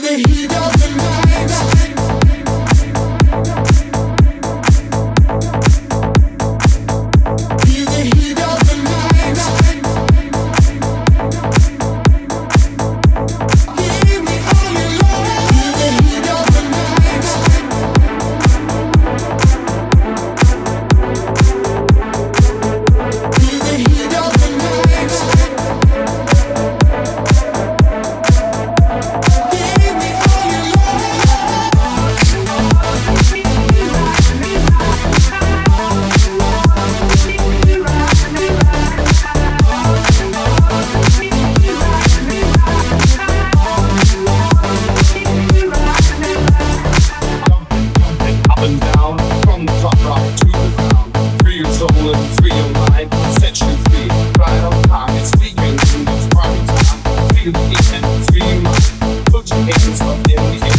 the heat of the night. put your hands up in.